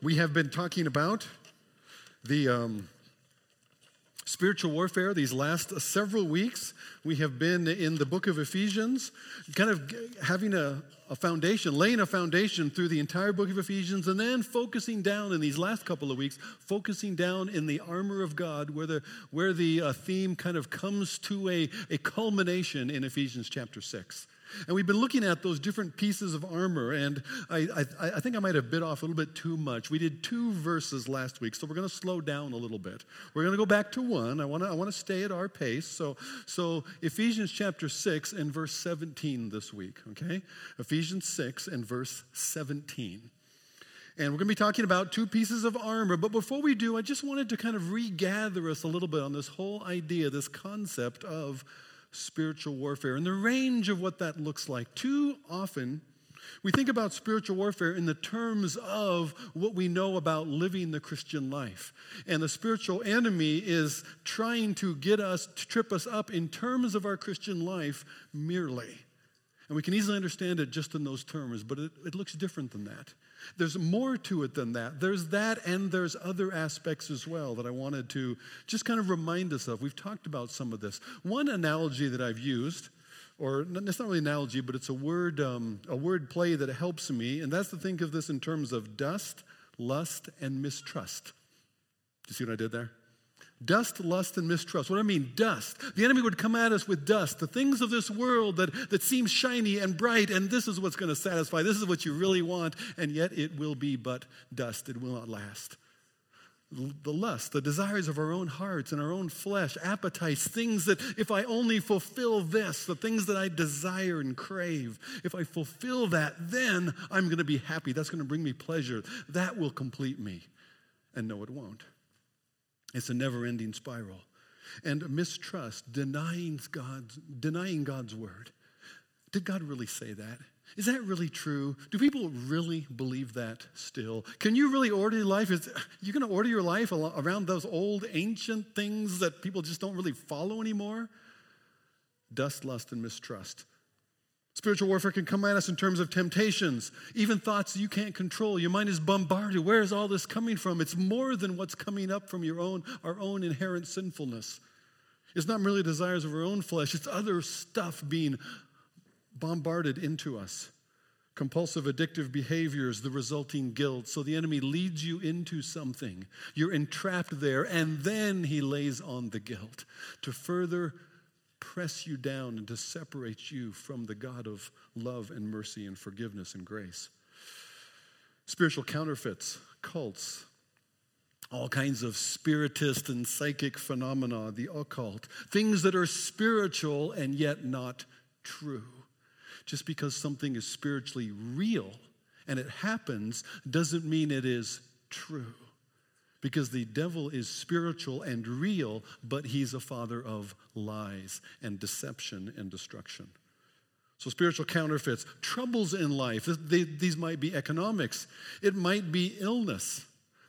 We have been talking about the um, spiritual warfare these last several weeks. We have been in the book of Ephesians, kind of having a, a, foundation, laying a foundation through the entire book of Ephesians, and then focusing down in these last couple of weeks, focusing down in the armor of God, where the, where the uh, theme kind of comes to a, a culmination in Ephesians chapter 6. And we've been looking at those different pieces of armor, and I, I, I, think I might have bit off a little bit too much. We did two verses last week, so we're going to slow down a little bit. We're going to go back to one. I want to I wanna stay at our pace. So, so Ephesians chapter 6 and verse 17 this week, okay? Ephesians 6 and verse 17. And we're going to be talking about two pieces of armor. But before we do, I just wanted to kind of regather us a little bit on this whole idea, this concept of spiritual warfare and the range of what that looks like. Too often, we think about spiritual warfare in the terms of what we know about living the Christian life. And the spiritual enemy is trying to get us, to trip us up in terms of our Christian life merely. And we can easily understand it just in those terms, but it, it looks different than that. There's more to it than that. There's that, and there's other aspects as well that I wanted to just kind of remind us of. We've talked about some of this. One analogy that I've used, or it's not really an analogy, but it's a word, um, a word play that helps me, and that's to think of this in terms of dust, lust, and mistrust. Do you see what I did there? Dust, lust, and mistrust. What do I mean? Dust. The enemy would come at us with dust, the things of this world that, that seem shiny and bright, and this is what's going to satisfy. This is what you really want, and yet it will be but dust. It will not last. The lust, the desires of our own hearts and our own flesh, appetites, things that if I only fulfill this, the things that I desire and crave, if I fulfill that, then I'm going to be happy. That's going to bring me pleasure. That will complete me. And no, it won't. It's a never ending spiral. And mistrust, denying God's, denying God's word. Did God really say that? Is that really true? Do people really believe that still? Can you really order your life? Is you going to order your life around those old ancient things that people just don't really follow anymore? Dust, lust, and mistrust. Spiritual warfare can come at us in terms of temptations, even thoughts you can't control. Your mind is bombarded. Where is all this coming from? It's more than what's coming up from your own, our own inherent sinfulness. It's not merely desires of our own flesh, it's other stuff being bombarded into us. Compulsive addictive behaviors, the resulting guilt. So the enemy leads you into something. You're entrapped there, and then he lays on the guilt to further press you down and to separate you from the God of love and mercy and forgiveness and grace. Spiritual counterfeits, cults, all kinds of spiritist and psychic phenomena, the occult, things that are spiritual and yet not true. Just because something is spiritually real and it happens doesn't mean it is true because the devil is spiritual and real, but he's a father of lies and deception and destruction. So, spiritual counterfeits, troubles in life, they, these might be economics, it might be illness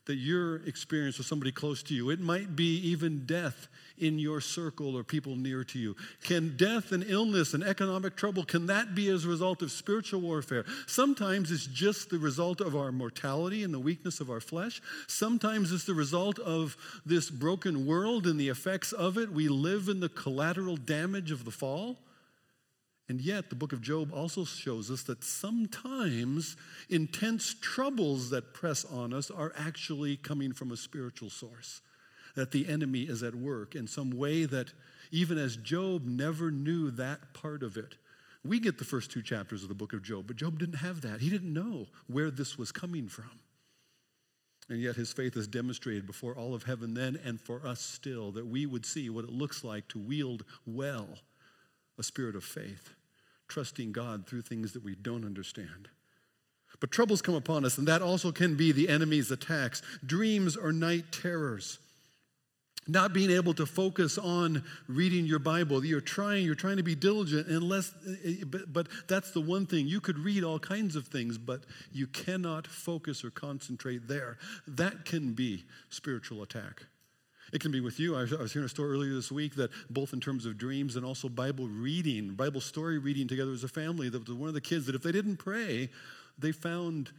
that you're experiencing with somebody close to you, it might be even death in your circle or people near to you? Can death and illness and economic trouble, can that be as a result of spiritual warfare? Sometimes it's just the result of our mortality and the weakness of our flesh. Sometimes it's the result of this broken world and the effects of it. We live in the collateral damage of the fall. And yet, the book of Job also shows us that sometimes intense troubles that press on us are actually coming from a spiritual source that the enemy is at work in some way that even as Job never knew that part of it. We get the first two chapters of the book of Job, but Job didn't have that. He didn't know where this was coming from. And yet his faith is demonstrated before all of heaven then and for us still that we would see what it looks like to wield well a spirit of faith, trusting God through things that we don't understand. But troubles come upon us, and that also can be the enemy's attacks. Dreams or night terrors. Not being able to focus on reading your bible. You're trying you're trying to be diligent unless but, but that's the one thing. You could read all kinds of things but you cannot focus or concentrate there. That can be spiritual attack it can be with you. I was, hearing a story earlier this week that both in terms of dreams and also Bible reading, Bible story reading together as a family, that one of the kids that if they didn't pray, they found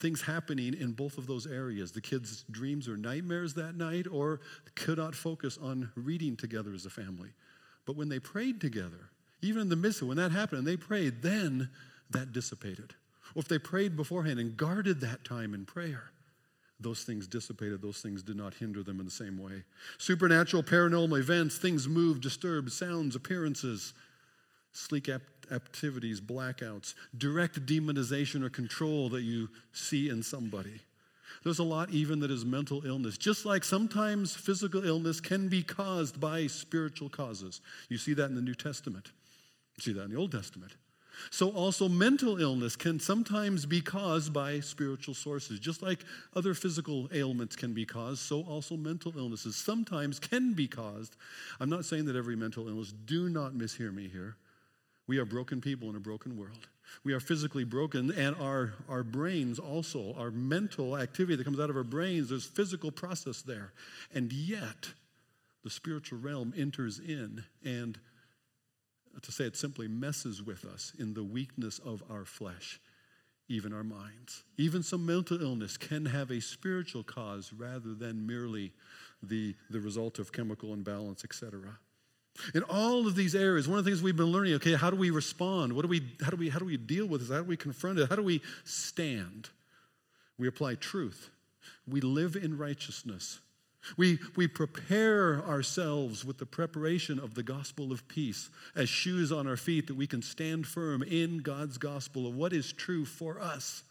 things happening in both of those areas. The kids' dreams or nightmares that night, or could not focus on reading together as a family. But when they prayed together, even in the midst of when that happened and they prayed, then that dissipated. Or if they prayed beforehand and guarded that time in prayer, those things dissipated. Those things did not hinder them in the same way. Supernatural, paranormal events, things move, disturb, sounds, appearances, sleek activities, blackouts, direct demonization or control that you see in somebody. There's a lot even that is mental illness. Just like sometimes physical illness can be caused by spiritual causes. You see that in the New Testament. You see that in the Old Testament. So, also, mental illness can sometimes be caused by spiritual sources. Just like other physical ailments can be caused, so also mental illnesses sometimes can be caused. I'm not saying that every mental illness, do not mishear me here. We are broken people in a broken world. We are physically broken, and our, our brains also, our mental activity that comes out of our brains, there's physical process there. And yet, the spiritual realm enters in and to say it simply, messes with us in the weakness of our flesh, even our minds. Even some mental illness can have a spiritual cause rather than merely the, the result of chemical imbalance, etc. In all of these areas, one of the things we've been learning, okay, how do we respond? What do we, how, do we, how do we deal with this? How do we confront it? How do we stand? We apply truth. We live in righteousness. We, we prepare ourselves with the preparation of the gospel of peace as shoes on our feet that we can stand firm in God's gospel of what is true for us.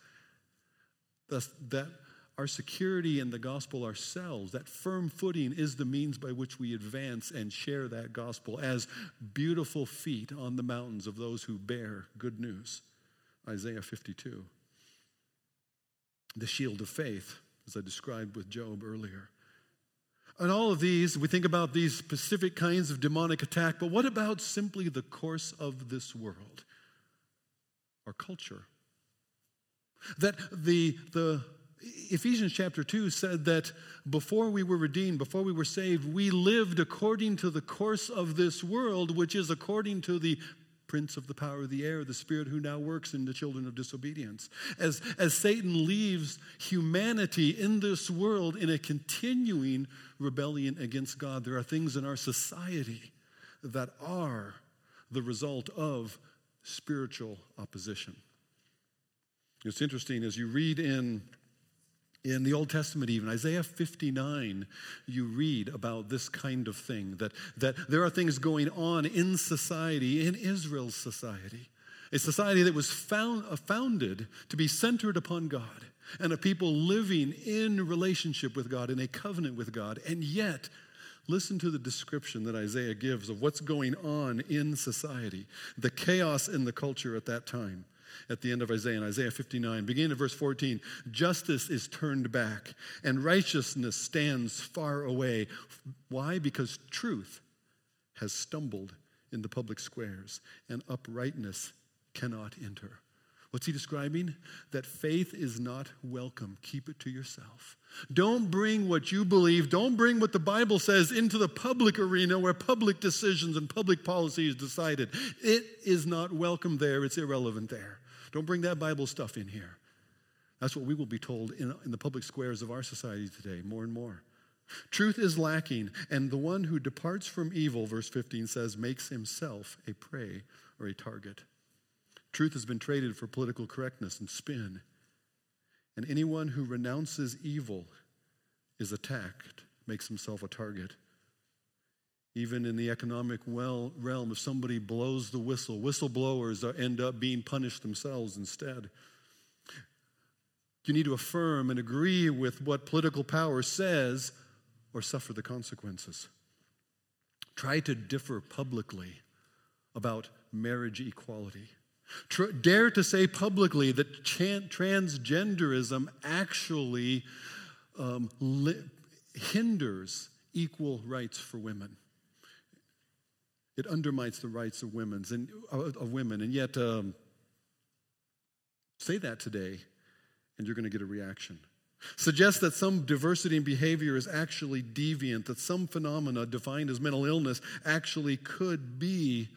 Thus, that our security in the gospel ourselves, that firm footing, is the means by which we advance and share that gospel as beautiful feet on the mountains of those who bear good news. Isaiah 52. The shield of faith, as I described with Job earlier and all of these, we think about these specific kinds of demonic attack, but what about simply the course of this world, our culture? That the, the Ephesians chapter 2 said that before we were redeemed, before we were saved, we lived according to the course of this world, which is according to the prince of the power of the air, the spirit who now works in the children of disobedience. As, as Satan leaves humanity in this world in a continuing rebellion against God, there are things in our society that are the result of spiritual opposition. It's interesting as you read in in the Old Testament, even Isaiah 59, you read about this kind of thing that, that there are things going on in society, in Israel's society, a society that was found, uh, founded to be centered upon God and a people living in relationship with God, in a covenant with God. And yet, listen to the description that Isaiah gives of what's going on in society, the chaos in the culture at that time at the end of Isaiah, in Isaiah 59, beginning of verse 14. Justice is turned back, and righteousness stands far away. Why? Because truth has stumbled in the public squares, and uprightness cannot enter. What's he describing? That faith is not welcome. Keep it to yourself. Don't bring what you believe, don't bring what the Bible says into the public arena where public decisions and public policy is decided. It is not welcome there, it's irrelevant there. Don't bring that Bible stuff in here. That's what we will be told in, in the public squares of our society today, more and more. Truth is lacking, and the one who departs from evil, verse 15 says, makes himself a prey or a target. Truth has been traded for political correctness and spin. And anyone who renounces evil is attacked, makes himself a target. Even in the economic well, realm, if somebody blows the whistle, whistleblowers end up being punished themselves instead. You need to affirm and agree with what political power says or suffer the consequences. Try to differ publicly about marriage equality. Tr- dare to say publicly that transgenderism actually um, li- hinders equal rights for women. It undermines the rights of, women's and, of women. And yet, um, say that today, and you're going to get a reaction. Suggest that some diversity in behavior is actually deviant, that some phenomena defined as mental illness actually could be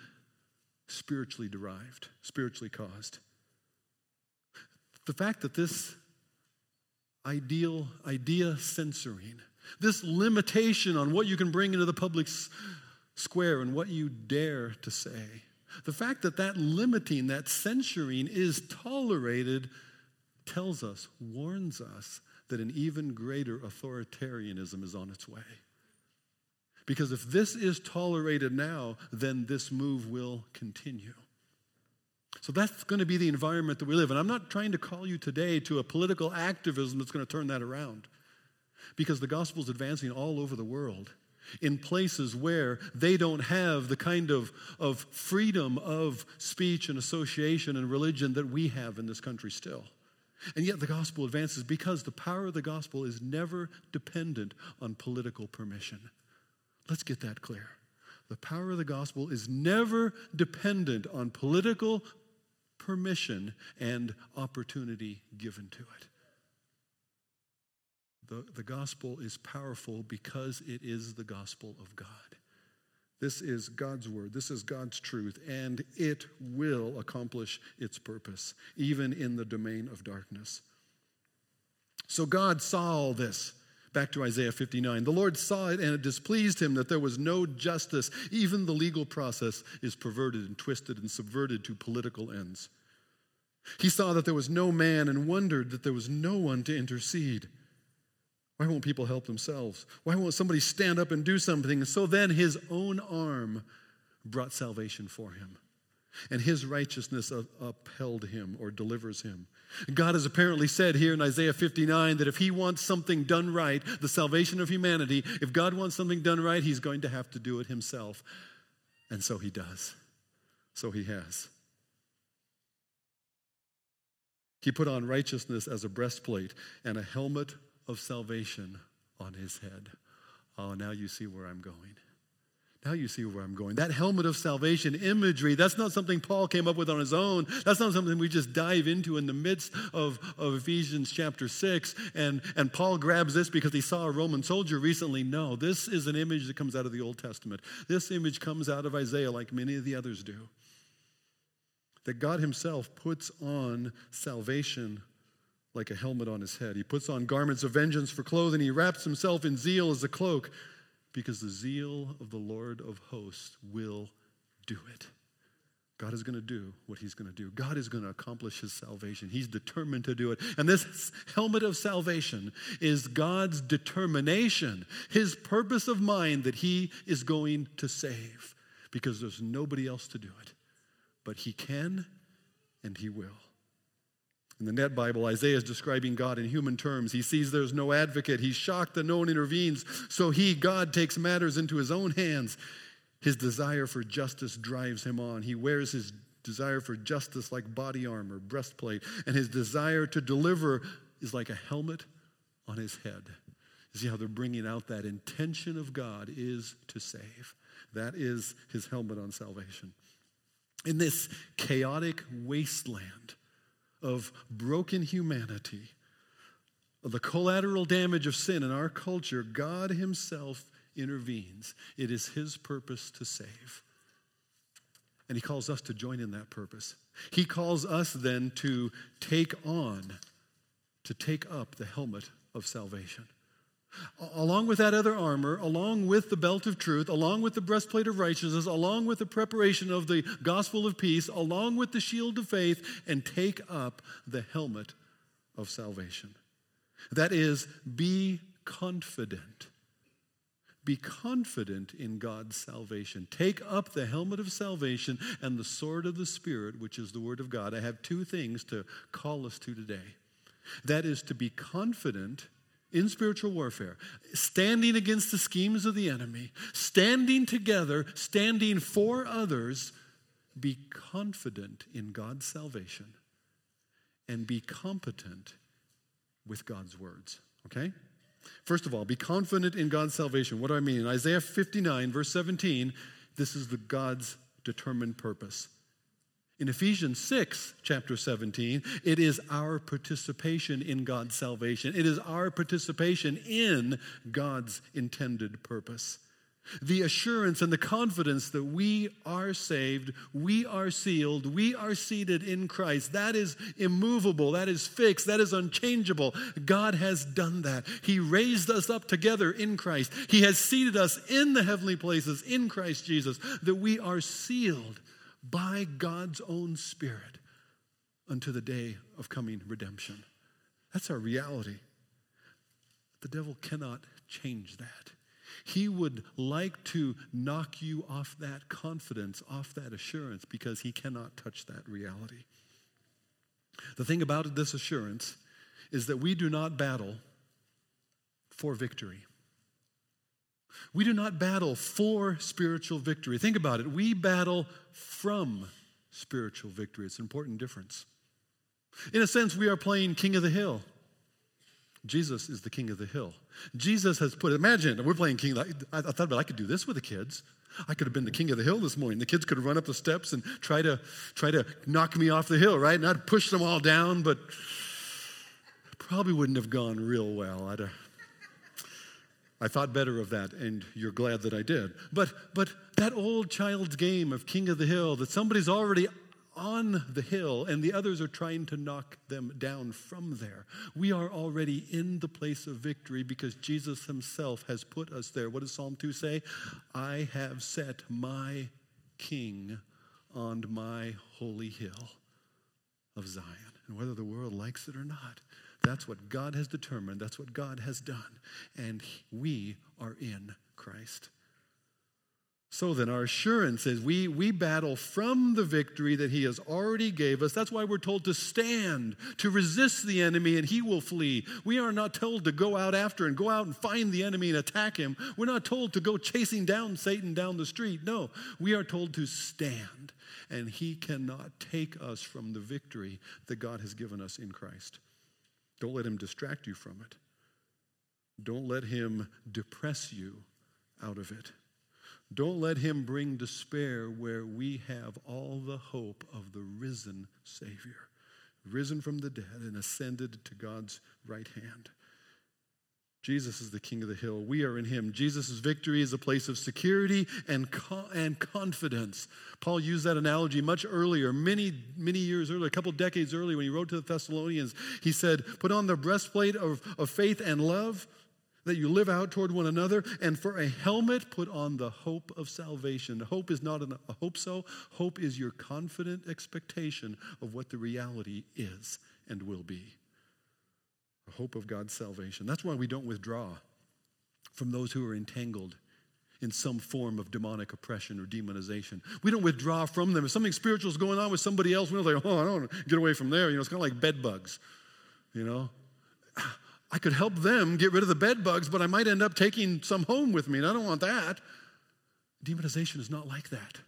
spiritually derived, spiritually caused. The fact that this ideal idea censoring, this limitation on what you can bring into the public square and what you dare to say. The fact that that limiting, that censoring is tolerated tells us, warns us that an even greater authoritarianism is on its way. Because if this is tolerated now, then this move will continue. So that's going to be the environment that we live in. I'm not trying to call you today to a political activism that's going to turn that around. Because the gospel is advancing all over the world in places where they don't have the kind of, of freedom of speech and association and religion that we have in this country still. And yet the gospel advances because the power of the gospel is never dependent on political permission. Let's get that clear. The power of the gospel is never dependent on political permission and opportunity given to it. The, the gospel is powerful because it is the gospel of God. This is God's word. This is God's truth, and it will accomplish its purpose, even in the domain of darkness. So God saw all this. Back to Isaiah 59. The Lord saw it and it displeased him that there was no justice. Even the legal process is perverted and twisted and subverted to political ends. He saw that there was no man and wondered that there was no one to intercede. Why won't people help themselves? Why won't somebody stand up and do something? And so then his own arm brought salvation for him, and his righteousness upheld him or delivers him. God has apparently said here in Isaiah 59 that if he wants something done right, the salvation of humanity, if God wants something done right, he's going to have to do it himself. And so he does. So he has. He put on righteousness as a breastplate and a helmet of salvation on his head. Oh, now you see where I'm going. Now you see where I'm going. That helmet of salvation imagery, that's not something Paul came up with on his own. That's not something we just dive into in the midst of, of Ephesians chapter 6. And, and Paul grabs this because he saw a Roman soldier recently. No, this is an image that comes out of the Old Testament. This image comes out of Isaiah like many of the others do. That God himself puts on salvation like a helmet on his head. He puts on garments of vengeance for clothing. He wraps himself in zeal as a cloak because the zeal of the Lord of hosts will do it. God is going to do what he's going to do. God is going to accomplish his salvation. He's determined to do it. And this helmet of salvation is God's determination, his purpose of mind that he is going to save because there's nobody else to do it. But he can and he will. In the Net Bible, Isaiah is describing God in human terms. He sees there's no advocate. He's shocked that no one intervenes. So he, God, takes matters into his own hands. His desire for justice drives him on. He wears his desire for justice like body armor, breastplate, and his desire to deliver is like a helmet on his head. You see how they're bringing out that intention of God is to save. That is his helmet on salvation. In this chaotic wasteland, of broken humanity, of the collateral damage of sin in our culture, God Himself intervenes. It is His purpose to save. And He calls us to join in that purpose. He calls us then to take on, to take up the helmet of salvation. Along with that other armor, along with the belt of truth, along with the breastplate of righteousness, along with the preparation of the gospel of peace, along with the shield of faith, and take up the helmet of salvation. That is, be confident. Be confident in God's salvation. Take up the helmet of salvation and the sword of the Spirit, which is the Word of God. I have two things to call us to today. That is to be confident in spiritual warfare, standing against the schemes of the enemy, standing together, standing for others, be confident in God's salvation and be competent with God's words. Okay? First of all, be confident in God's salvation. What do I mean? In Isaiah 59, verse 17, this is the God's determined purpose. In Ephesians 6, chapter 17, it is our participation in God's salvation. It is our participation in God's intended purpose. the assurance and the confidence that we are saved, we are sealed, we are seated in Christ. That is immovable, that is fixed, that is unchangeable. God has done that. He raised us up together in Christ. He has seated us in the heavenly places in Christ Jesus, that we are sealed by God's own Spirit unto the day of coming redemption. That's our reality. The devil cannot change that. He would like to knock you off that confidence, off that assurance, because he cannot touch that reality. The thing about this assurance is that we do not battle for victory. We do not battle for spiritual victory. Think about it. We battle from spiritual victory. It's an important difference. In a sense, we are playing King of the Hill. Jesus is the king of the hill. Jesus has put, imagine, we're playing king. I, I thought about I could do this with the kids. I could have been the king of the hill this morning. The kids could have run up the steps and try to try to knock me off the hill, right? And I'd push them all down, but probably wouldn't have gone real well. I'd have, I thought better of that, and you're glad that I did. But but that old child's game of king of the hill that somebody's already on the hill and the others are trying to knock them down from there. We are already in the place of victory because Jesus himself has put us there. What does Psalm 2 say? I have set my king on my holy hill of Zion. And whether the world likes it or not, that's what God has determined. That's what God has done. And we are in Christ. So then, our assurance is we, we battle from the victory that he has already gave us. That's why we're told to stand, to resist the enemy, and he will flee. We are not told to go out after and go out and find the enemy and attack him. We're not told to go chasing down Satan down the street. No, we are told to stand, and he cannot take us from the victory that God has given us in Christ. Don't let him distract you from it, don't let him depress you out of it. Don't let him bring despair where we have all the hope of the risen Savior, risen from the dead and ascended to God's right hand. Jesus is the king of the hill. We are in him. Jesus' victory is a place of security and, co- and confidence. Paul used that analogy much earlier, many, many years earlier, a couple decades earlier, when he wrote to the Thessalonians. He said, Put on the breastplate of, of faith and love that you live out toward one another, and for a helmet, put on the hope of salvation. Hope is not a hope so, hope is your confident expectation of what the reality is and will be. Hope of God's salvation. That's why we don't withdraw from those who are entangled in some form of demonic oppression or demonization. We don't withdraw from them. If something spiritual is going on with somebody else, we don't say, oh, I don't get away from there. You know, it's kind of like bed bugs, you know. I could help them get rid of the bed bugs, but I might end up taking some home with me, and I don't want that. Demonization is not like that.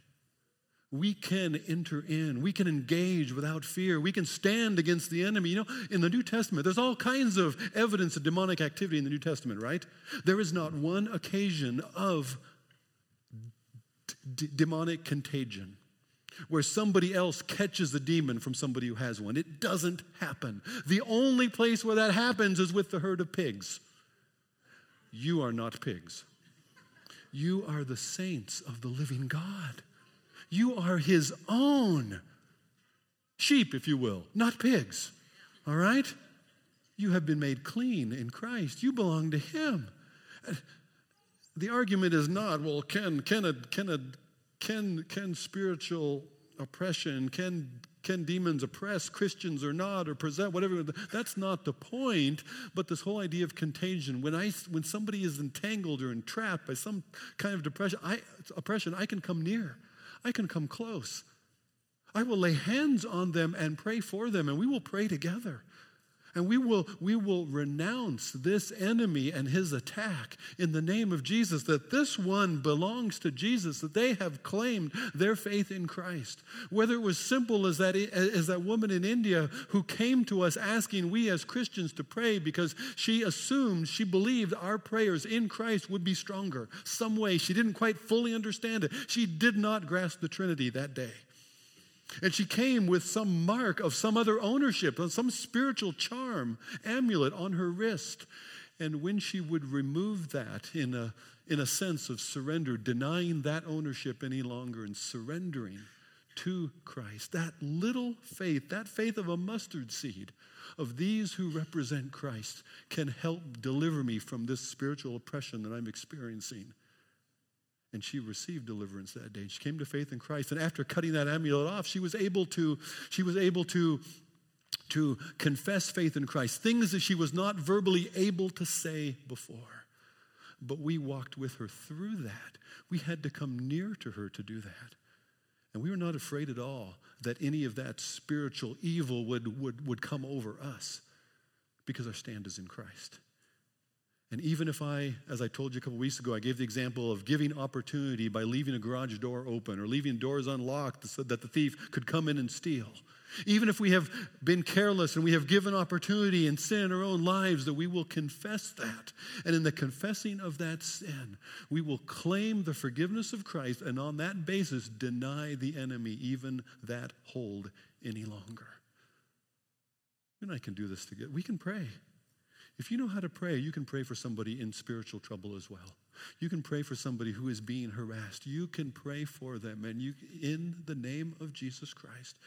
We can enter in, we can engage without fear, we can stand against the enemy. You know, in the New Testament, there's all kinds of evidence of demonic activity in the New Testament, right? There is not one occasion of d- demonic contagion where somebody else catches the demon from somebody who has one. It doesn't happen. The only place where that happens is with the herd of pigs. You are not pigs. You are the saints of the living God. You are his own sheep, if you will, not pigs. All right? You have been made clean in Christ. You belong to him. The argument is not, well, can, can, a, can a can, can spiritual oppression, can, can demons oppress Christians or not, or present whatever? That's not the point. But this whole idea of contagion, when, I, when somebody is entangled or entrapped by some kind of depression, I, oppression, I can come near, I can come close. I will lay hands on them and pray for them, and we will pray together. And we will, we will renounce this enemy and his attack in the name of Jesus, that this one belongs to Jesus, that they have claimed their faith in Christ. Whether it was simple as that, as that woman in India who came to us asking we as Christians to pray because she assumed, she believed our prayers in Christ would be stronger. Some way, she didn't quite fully understand it. She did not grasp the Trinity that day. And she came with some mark of some other ownership, some spiritual charm, amulet on her wrist. And when she would remove that in a, in a sense of surrender, denying that ownership any longer and surrendering to Christ, that little faith, that faith of a mustard seed, of these who represent Christ, can help deliver me from this spiritual oppression that I'm experiencing. And she received deliverance that day. She came to faith in Christ. And after cutting that amulet off, she was able to, she was able to, to confess faith in Christ, things that she was not verbally able to say before. But we walked with her through that. We had to come near to her to do that. And we were not afraid at all that any of that spiritual evil would, would, would come over us because our stand is in Christ. And even if I, as I told you a couple weeks ago, I gave the example of giving opportunity by leaving a garage door open or leaving doors unlocked so that the thief could come in and steal. Even if we have been careless and we have given opportunity and sin in our own lives, that we will confess that. And in the confessing of that sin, we will claim the forgiveness of Christ and on that basis deny the enemy even that hold any longer. You and I can do this together. We can pray. If you know how to pray, you can pray for somebody in spiritual trouble as well. You can pray for somebody who is being harassed. You can pray for them, and you, in the name of Jesus Christ,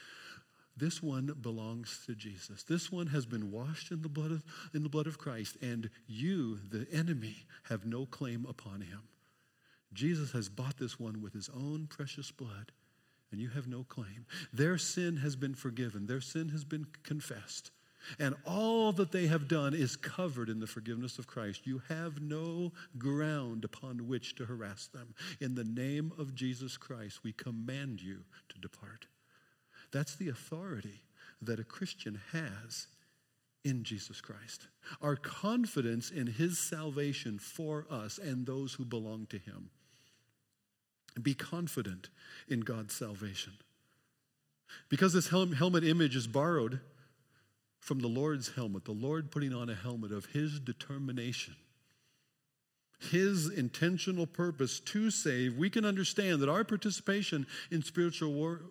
this one belongs to Jesus. This one has been washed in the blood of, in the blood of Christ, and you, the enemy, have no claim upon him. Jesus has bought this one with his own precious blood, and you have no claim. Their sin has been forgiven, their sin has been confessed. And all that they have done is covered in the forgiveness of Christ. You have no ground upon which to harass them. In the name of Jesus Christ, we command you to depart. That's the authority that a Christian has in Jesus Christ. Our confidence in his salvation for us and those who belong to him. Be confident in God's salvation. Because this helmet image is borrowed from the Lord's helmet, the Lord putting on a helmet of his determination, his intentional purpose to save, we can understand that our participation in spiritual war,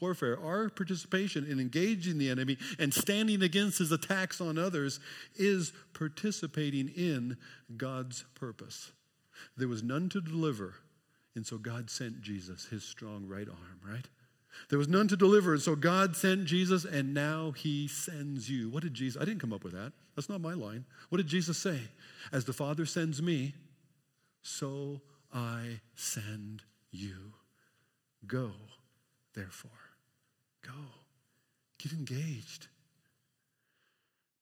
warfare, our participation in engaging the enemy and standing against his attacks on others, is participating in God's purpose. There was none to deliver, and so God sent Jesus, his strong right arm, right? There was none to deliver. And so God sent Jesus, and now he sends you. What did Jesus? I didn't come up with that. That's not my line. What did Jesus say? As the Father sends me, so I send you. Go, therefore. Go. Get engaged.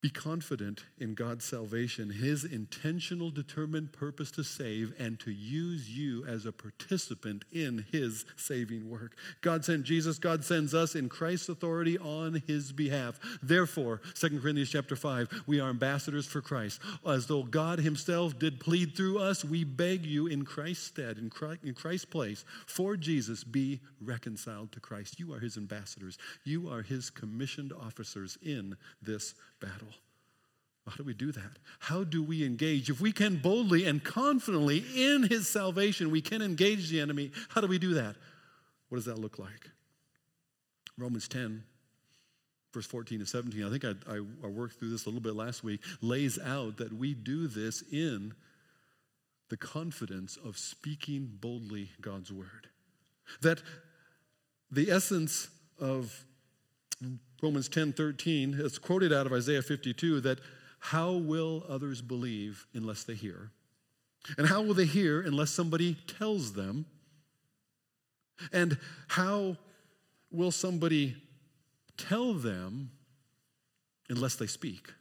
Be confident in God's salvation, His intentional, determined purpose to save and to use you as a participant in His saving work. God sent Jesus, God sends us in Christ's authority on His behalf. Therefore, 2 Corinthians chapter 5, we are ambassadors for Christ. As though God Himself did plead through us, we beg you in Christ's stead, in, in Christ's place, for Jesus, be reconciled to Christ. You are His ambassadors, you are His commissioned officers in this battle. How do we do that? How do we engage? If we can boldly and confidently in his salvation, we can engage the enemy. How do we do that? What does that look like? Romans 10, verse 14 to 17, I think I, I, I worked through this a little bit last week, lays out that we do this in the confidence of speaking boldly God's word. That the essence of Romans 10 13, it's quoted out of Isaiah 52 that how will others believe unless they hear? And how will they hear unless somebody tells them? And how will somebody tell them unless they speak?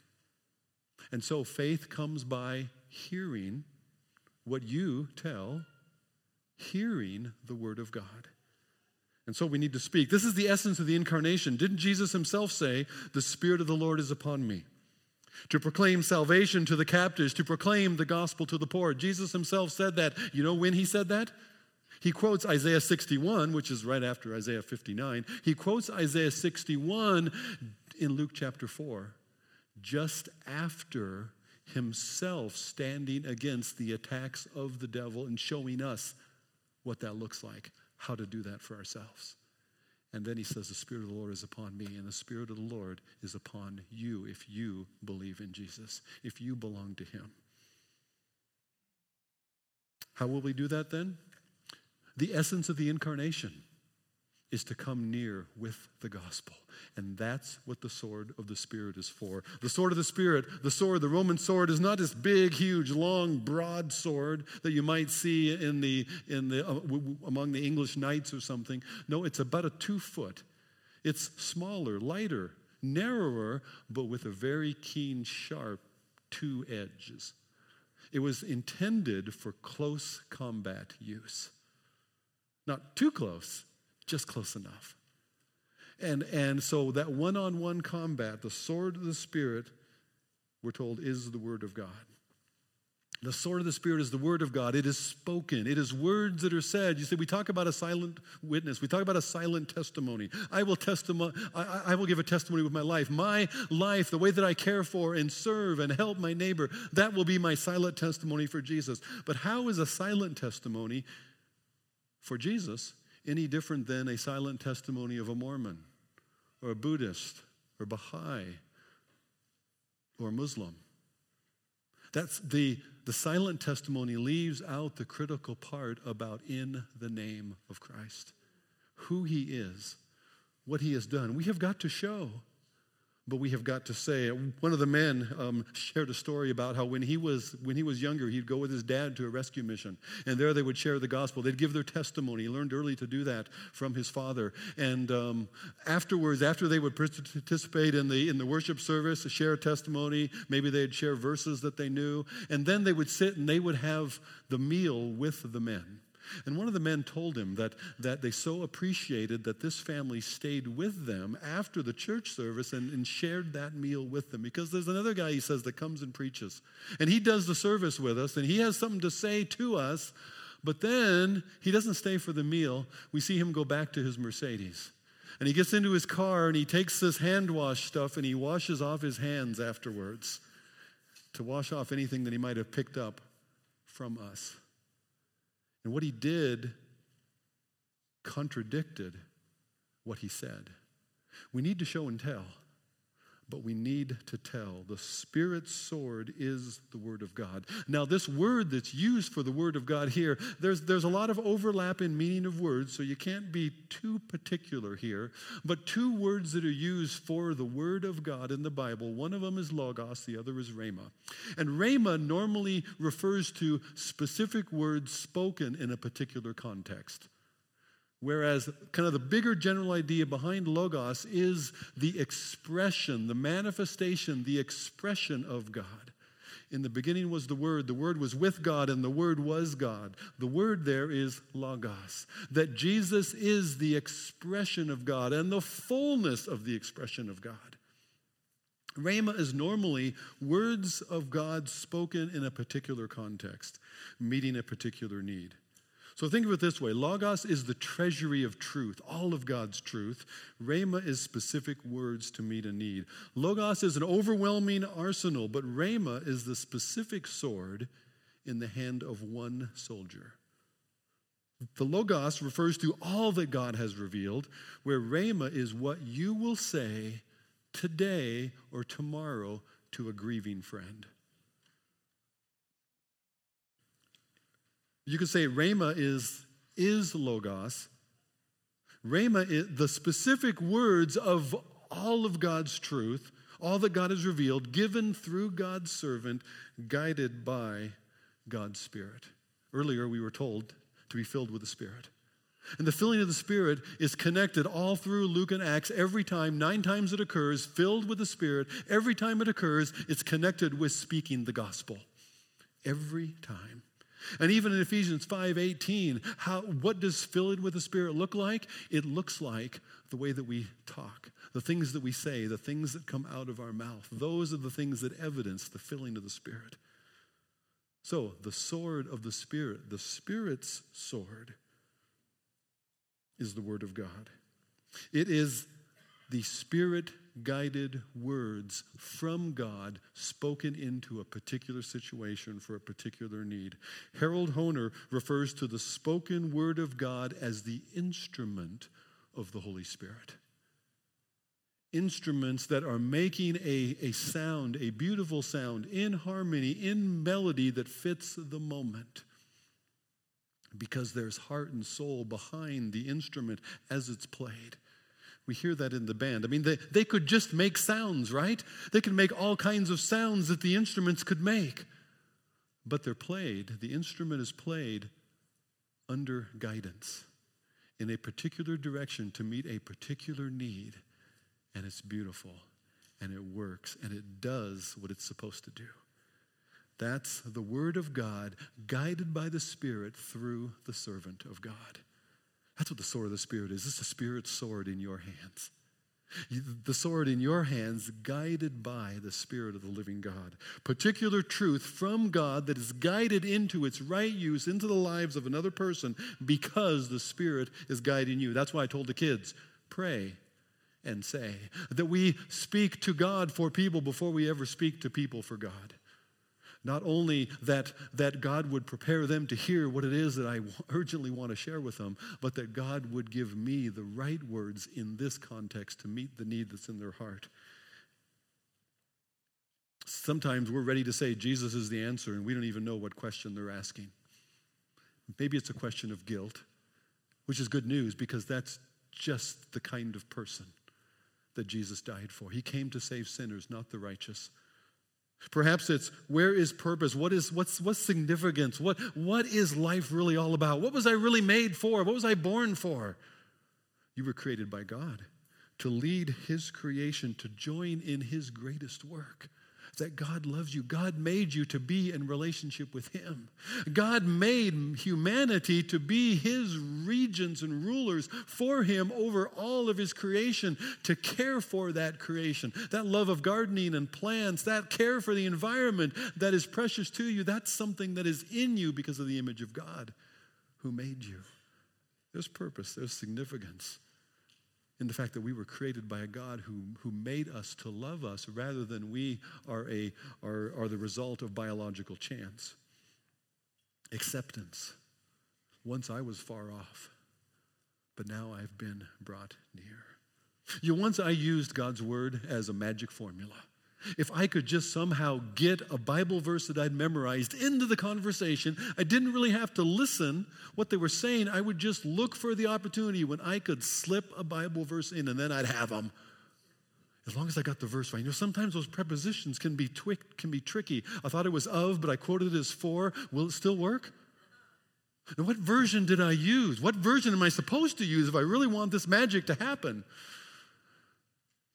And so faith comes by hearing what you tell, hearing the word of God. And so we need to speak. This is the essence of the incarnation. Didn't Jesus himself say, The Spirit of the Lord is upon me? To proclaim salvation to the captives, to proclaim the gospel to the poor. Jesus himself said that. You know when he said that? He quotes Isaiah 61, which is right after Isaiah 59. He quotes Isaiah 61 in Luke chapter 4, just after himself standing against the attacks of the devil and showing us what that looks like how to do that for ourselves. And then he says, The Spirit of the Lord is upon me, and the Spirit of the Lord is upon you if you believe in Jesus, if you belong to him. How will we do that then? The essence of the incarnation is to come near with the gospel. And that's what the sword of the Spirit is for. The sword of the Spirit, the sword, the Roman sword, is not this big, huge, long, broad sword that you might see in the, in the, uh, among the English knights or something. No, it's about a two foot. It's smaller, lighter, narrower, but with a very keen, sharp two edges. It was intended for close combat use. Not too close, just close enough. And, and so that one on one combat, the sword of the Spirit, we're told, is the Word of God. The sword of the Spirit is the Word of God. It is spoken. It is words that are said. You see, we talk about a silent witness. We talk about a silent testimony. I will testimony. I, I will give a testimony with my life. My life, the way that I care for and serve and help my neighbor, that will be my silent testimony for Jesus. But how is a silent testimony for Jesus any different than a silent testimony of a Mormon or a Buddhist or Baha'i or Muslim. That's the, the silent testimony leaves out the critical part about in the name of Christ, who he is, what he has done. We have got to show but we have got to say one of the men um, shared a story about how when he was when he was younger he'd go with his dad to a rescue mission and there they would share the gospel. They'd give their testimony. He learned early to do that from his father. And um, afterwards after they would participate in the in the worship service share testimony maybe they'd share verses that they knew and then they would sit and they would have the meal with the men and one of the men told him that, that they so appreciated that this family stayed with them after the church service and, and shared that meal with them. Because there's another guy, he says, that comes and preaches. And he does the service with us, and he has something to say to us, but then he doesn't stay for the meal. We see him go back to his Mercedes. And he gets into his car and he takes this hand wash stuff and he washes off his hands afterwards to wash off anything that he might have picked up from us. And what he did contradicted what he said. We need to show and tell, but we need to tell. The Spirit's sword is the Word of God. Now, this word that's used for the Word of God here, there's, there's a lot of overlap in meaning of words, so you can't be too particular here. But two words that are used for the Word of God in the Bible one of them is Logos, the other is Rhema. And Rhema normally refers to specific words spoken in a particular context. Whereas, kind of the bigger general idea behind Logos is the expression, the manifestation, the expression of God. In the beginning was the Word, the Word was with God, and the Word was God. The Word there is Logos. That Jesus is the expression of God and the fullness of the expression of God. Rhema is normally words of God spoken in a particular context, meeting a particular need. So think of it this way Logos is the treasury of truth, all of God's truth. Rhema is specific words to meet a need. Logos is an overwhelming arsenal, but Rhema is the specific sword in the hand of one soldier. The Logos refers to all that God has revealed, where Rhema is what you will say today or tomorrow to a grieving friend. You could say Rhema is, is Logos. Rhema is the specific words of all of God's truth, all that God has revealed, given through God's servant, guided by God's Spirit. Earlier, we were told to be filled with the Spirit. And the filling of the Spirit is connected all through Luke and Acts every time, nine times it occurs, filled with the Spirit. Every time it occurs, it's connected with speaking the gospel. Every time. And even in Ephesians 5:18, how what does filling with the Spirit look like? It looks like the way that we talk, the things that we say, the things that come out of our mouth. Those are the things that evidence the filling of the Spirit. So, the sword of the Spirit, the Spirit's sword, is the Word of God. It is the Spirit guided words from God spoken into a particular situation for a particular need. Harold Hoehner refers to the spoken word of God as the instrument of the Holy Spirit. Instruments that are making a, a sound, a beautiful sound, in harmony, in melody that fits the moment. Because there's heart and soul behind the instrument as it's played. We hear that in the band. I mean, they, they could just make sounds, right? They could make all kinds of sounds that the instruments could make. But they're played, the instrument is played under guidance in a particular direction to meet a particular need. And it's beautiful and it works and it does what it's supposed to do. That's the Word of God guided by the Spirit through the servant of God. That's what the sword of the Spirit is. It's a Spirit sword in your hands. The sword in your hands, guided by the Spirit of the living God. Particular truth from God that is guided into its right use into the lives of another person because the Spirit is guiding you. That's why I told the kids pray and say that we speak to God for people before we ever speak to people for God. Not only that, that God would prepare them to hear what it is that I urgently want to share with them, but that God would give me the right words in this context to meet the need that's in their heart. Sometimes we're ready to say Jesus is the answer, and we don't even know what question they're asking. Maybe it's a question of guilt, which is good news because that's just the kind of person that Jesus died for. He came to save sinners, not the righteous. Perhaps it's where is purpose? What is what's what's significance? What what is life really all about? What was I really made for? What was I born for? You were created by God to lead his creation to join in his greatest work that God loves you. God made you to be in relationship with Him. God made humanity to be His regents and rulers for Him over all of His creation, to care for that creation. That love of gardening and plants, that care for the environment that is precious to you, that's something that is in you because of the image of God who made you. There's purpose, there's significance in the fact that we were created by a God who, who made us to love us rather than we are, a, are, are the result of biological chance. Acceptance. Once I was far off, but now I've been brought near. You once I used God's word as a magic formula. If I could just somehow get a Bible verse that I'd memorized into the conversation, I didn't really have to listen what they were saying. I would just look for the opportunity when I could slip a Bible verse in and then I'd have them. As long as I got the verse right. You know, sometimes those prepositions can be, can be tricky. I thought it was of, but I quoted it as for. Will it still work? Now, what version did I use? What version am I supposed to use if I really want this magic to happen?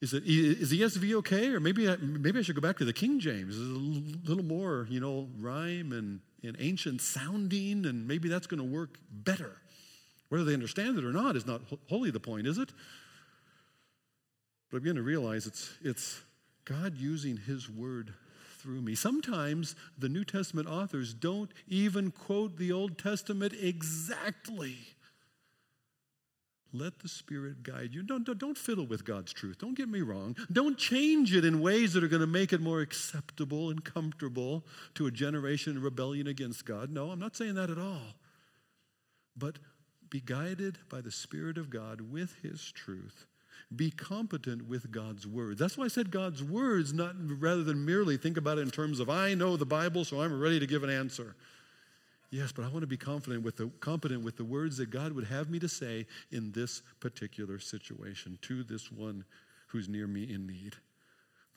Is, it, is the ESV okay? Or maybe I, maybe I should go back to the King James. It's a little more, you know, rhyme and, and ancient sounding, and maybe that's going to work better. Whether they understand it or not is not wholly the point, is it? But I'm going to realize it's, it's God using His word through me. Sometimes the New Testament authors don't even quote the Old Testament exactly. Let the Spirit guide you. Don't, don't, fiddle with God's truth. Don't get me wrong. Don't change it in ways that are going to make it more acceptable and comfortable to a generation in rebellion against God. No, I'm not saying that at all. But be guided by the Spirit of God with His truth. Be competent with God's words. That's why I said God's words, not rather than merely think about it in terms of I know the Bible, so I'm ready to give an answer. Yes, but I want to be confident with the competent with the words that God would have me to say in this particular situation to this one who's near me in need.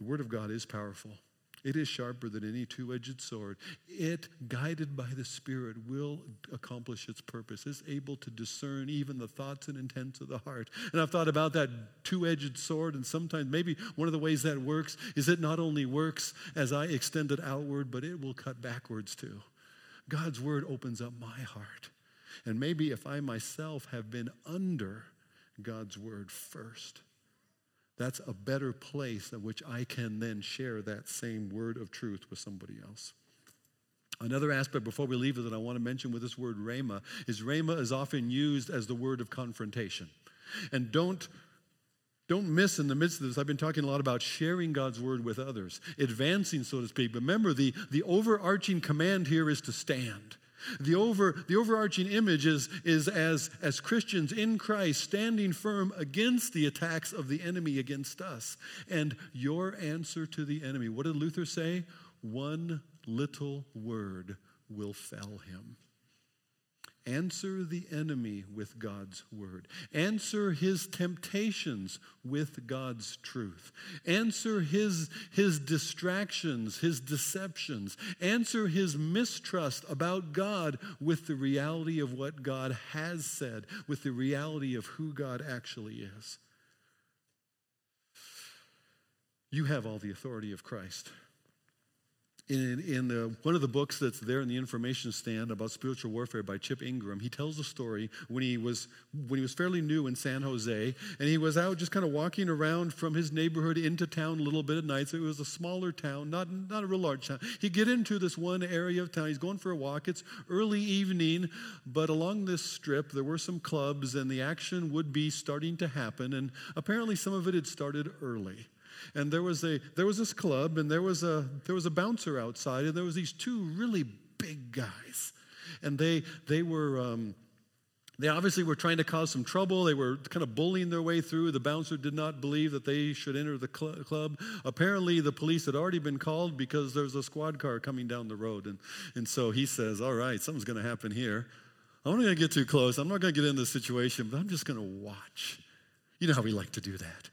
The word of God is powerful. It is sharper than any two edged sword. It, guided by the Spirit, will accomplish its purpose. It's able to discern even the thoughts and intents of the heart. And I've thought about that two edged sword, and sometimes maybe one of the ways that works is it not only works as I extend it outward, but it will cut backwards too. God's word opens up my heart. And maybe if I myself have been under God's word first, that's a better place in which I can then share that same word of truth with somebody else. Another aspect before we leave it that I want to mention with this word rhema is rhema is often used as the word of confrontation. And don't don't miss in the midst of this, I've been talking a lot about sharing God's word with others, advancing, so to speak. But remember, the, the overarching command here is to stand. The, over, the overarching image is, is as, as Christians in Christ standing firm against the attacks of the enemy against us. And your answer to the enemy, what did Luther say? One little word will fell him. Answer the enemy with God's word. Answer his temptations with God's truth. Answer his, his distractions, his deceptions. Answer his mistrust about God with the reality of what God has said, with the reality of who God actually is. You have all the authority of Christ in, in the, one of the books that's there in the information stand about spiritual warfare by Chip Ingram, he tells a story when he was when he was fairly new in San Jose, and he was out just kind of walking around from his neighborhood into town a little bit at night. So it was a smaller town, not not a real large town. He get into this one area of town. He's going for a walk. It's early evening, but along this strip there were some clubs, and the action would be starting to happen. And apparently, some of it had started early and there was a there was this club and there was a there was a bouncer outside and there was these two really big guys and they they were um, they obviously were trying to cause some trouble. They were kind of bullying their way through. The bouncer did not believe that they should enter the cl- club. Apparently, the police had already been called because there's a squad car coming down the road. And, and so he says, All right, something's going to happen here. I'm not going to get too close. I'm not going to get in this situation, but I'm just going to watch. You know how we like to do that.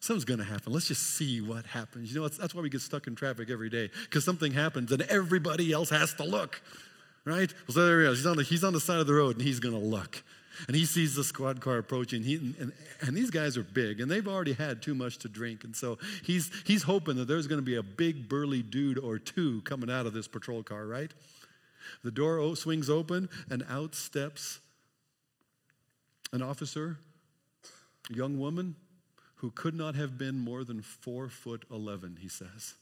Something's going to happen. Let's just see what happens. You know, that's why we get stuck in traffic every day because something happens and everybody else has to look, right? So there he is. He's on the, he's on the side of the road and he's going to look. And he sees the squad car approaching. He, and, and these guys are big and they've already had too much to drink. And so he's, he's hoping that there's going to be a big burly dude or two coming out of this patrol car, right? The door swings open and out steps an officer, a young woman, who could not have been more than four foot 11, he says.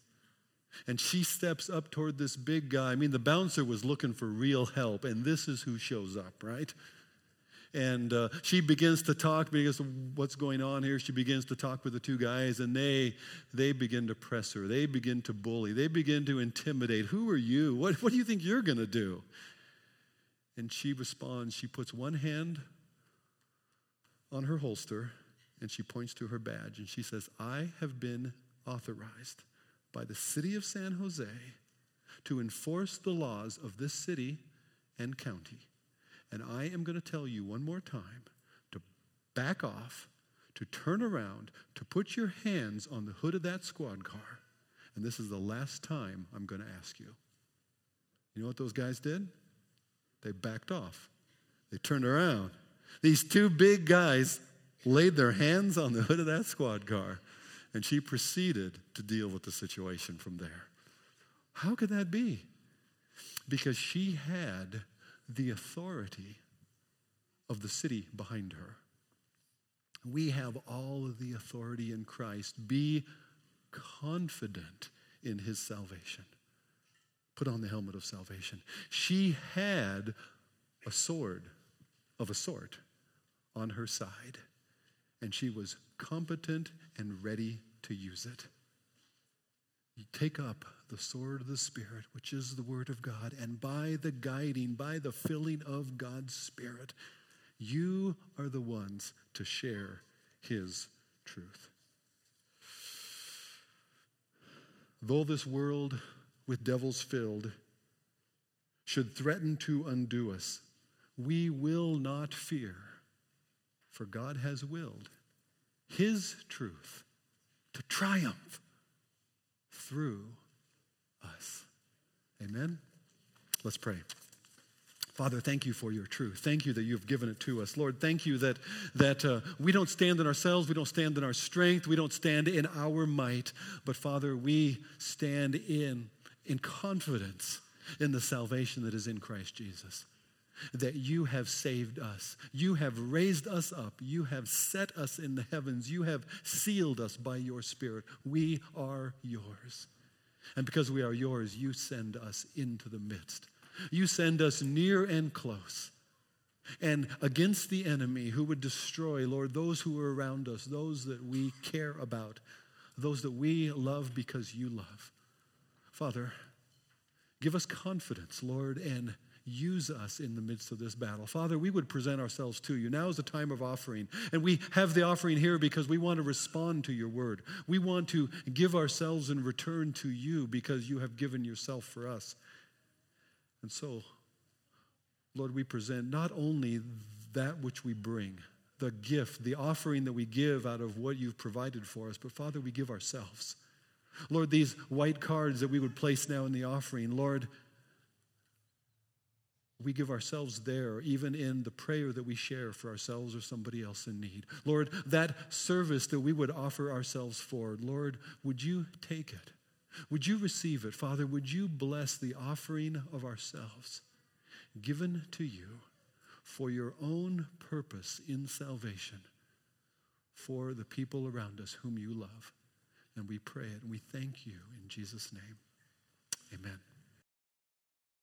And she steps up toward this big guy. I mean, the bouncer was looking for real help, and this is who shows up, right? And uh, she begins to talk because what's going on here. She begins to talk with the two guys, and they they begin to press her. They begin to bully. They begin to intimidate. Who are you? What, what do you think you're going to do? And she responds. She puts one hand on her holster and she points to her badge and she says, I have been authorized by the city of San Jose to enforce the laws of this city and county. And I am going to tell you one more time to back off, to turn around, to put your hands on the hood of that squad car. And this is the last time I'm going to ask you. You know what those guys did? They backed off. They turned around. These two big guys laid their hands on the hood of that squad car, and she proceeded to deal with the situation from there. How could that be? Because she had the authority of the city behind her. We have all of the authority in Christ. Be confident in his salvation. Put on the helmet of salvation. She had a sword of a sort on her side and she was competent and ready to use it. You take up the sword of the Spirit, which is the Word of God, and by the guiding, by the filling of God's Spirit, you are the ones to share His truth. Though this world with devils filled should threaten to undo us, we will not fear for God has willed His truth to triumph through us. Amen? Let's pray. Father, thank you for your truth. Thank you that you've given it to us. Lord, thank you that, that uh, we don't stand in ourselves, we don't stand in our strength, we don't stand in our might, but Father, we stand in, in confidence in the salvation that is in Christ Jesus that you have saved us. You have raised us up. You have set us in the heavens. You have sealed us by your Spirit. We are yours. And because we are yours, you send us into the midst. You send us near and close. And against the enemy who would destroy, Lord, those who are around us, those that we care about, those that we love because you love. Father, give us confidence, Lord, and use us in the midst of this battle. Father, we would present ourselves to you. Now is the time of offering. And we have the offering here because we want to respond to your word. We want to give ourselves in return to you because you have given yourself for us. And so, Lord, we present not only that which we bring, the gift, the offering that we give out of what you've provided for us, but Father, we give ourselves. Lord, these white cards that we would place now in the offering, Lord, we give ourselves there, even in the prayer that we share for ourselves or somebody else in need. Lord, that service that we would offer ourselves for, Lord, would you take it? Would you receive it? Father, would you bless the offering of ourselves given to you for your own purpose in salvation for the people around us whom you love? And we pray it and we thank you in Jesus' name. Amen.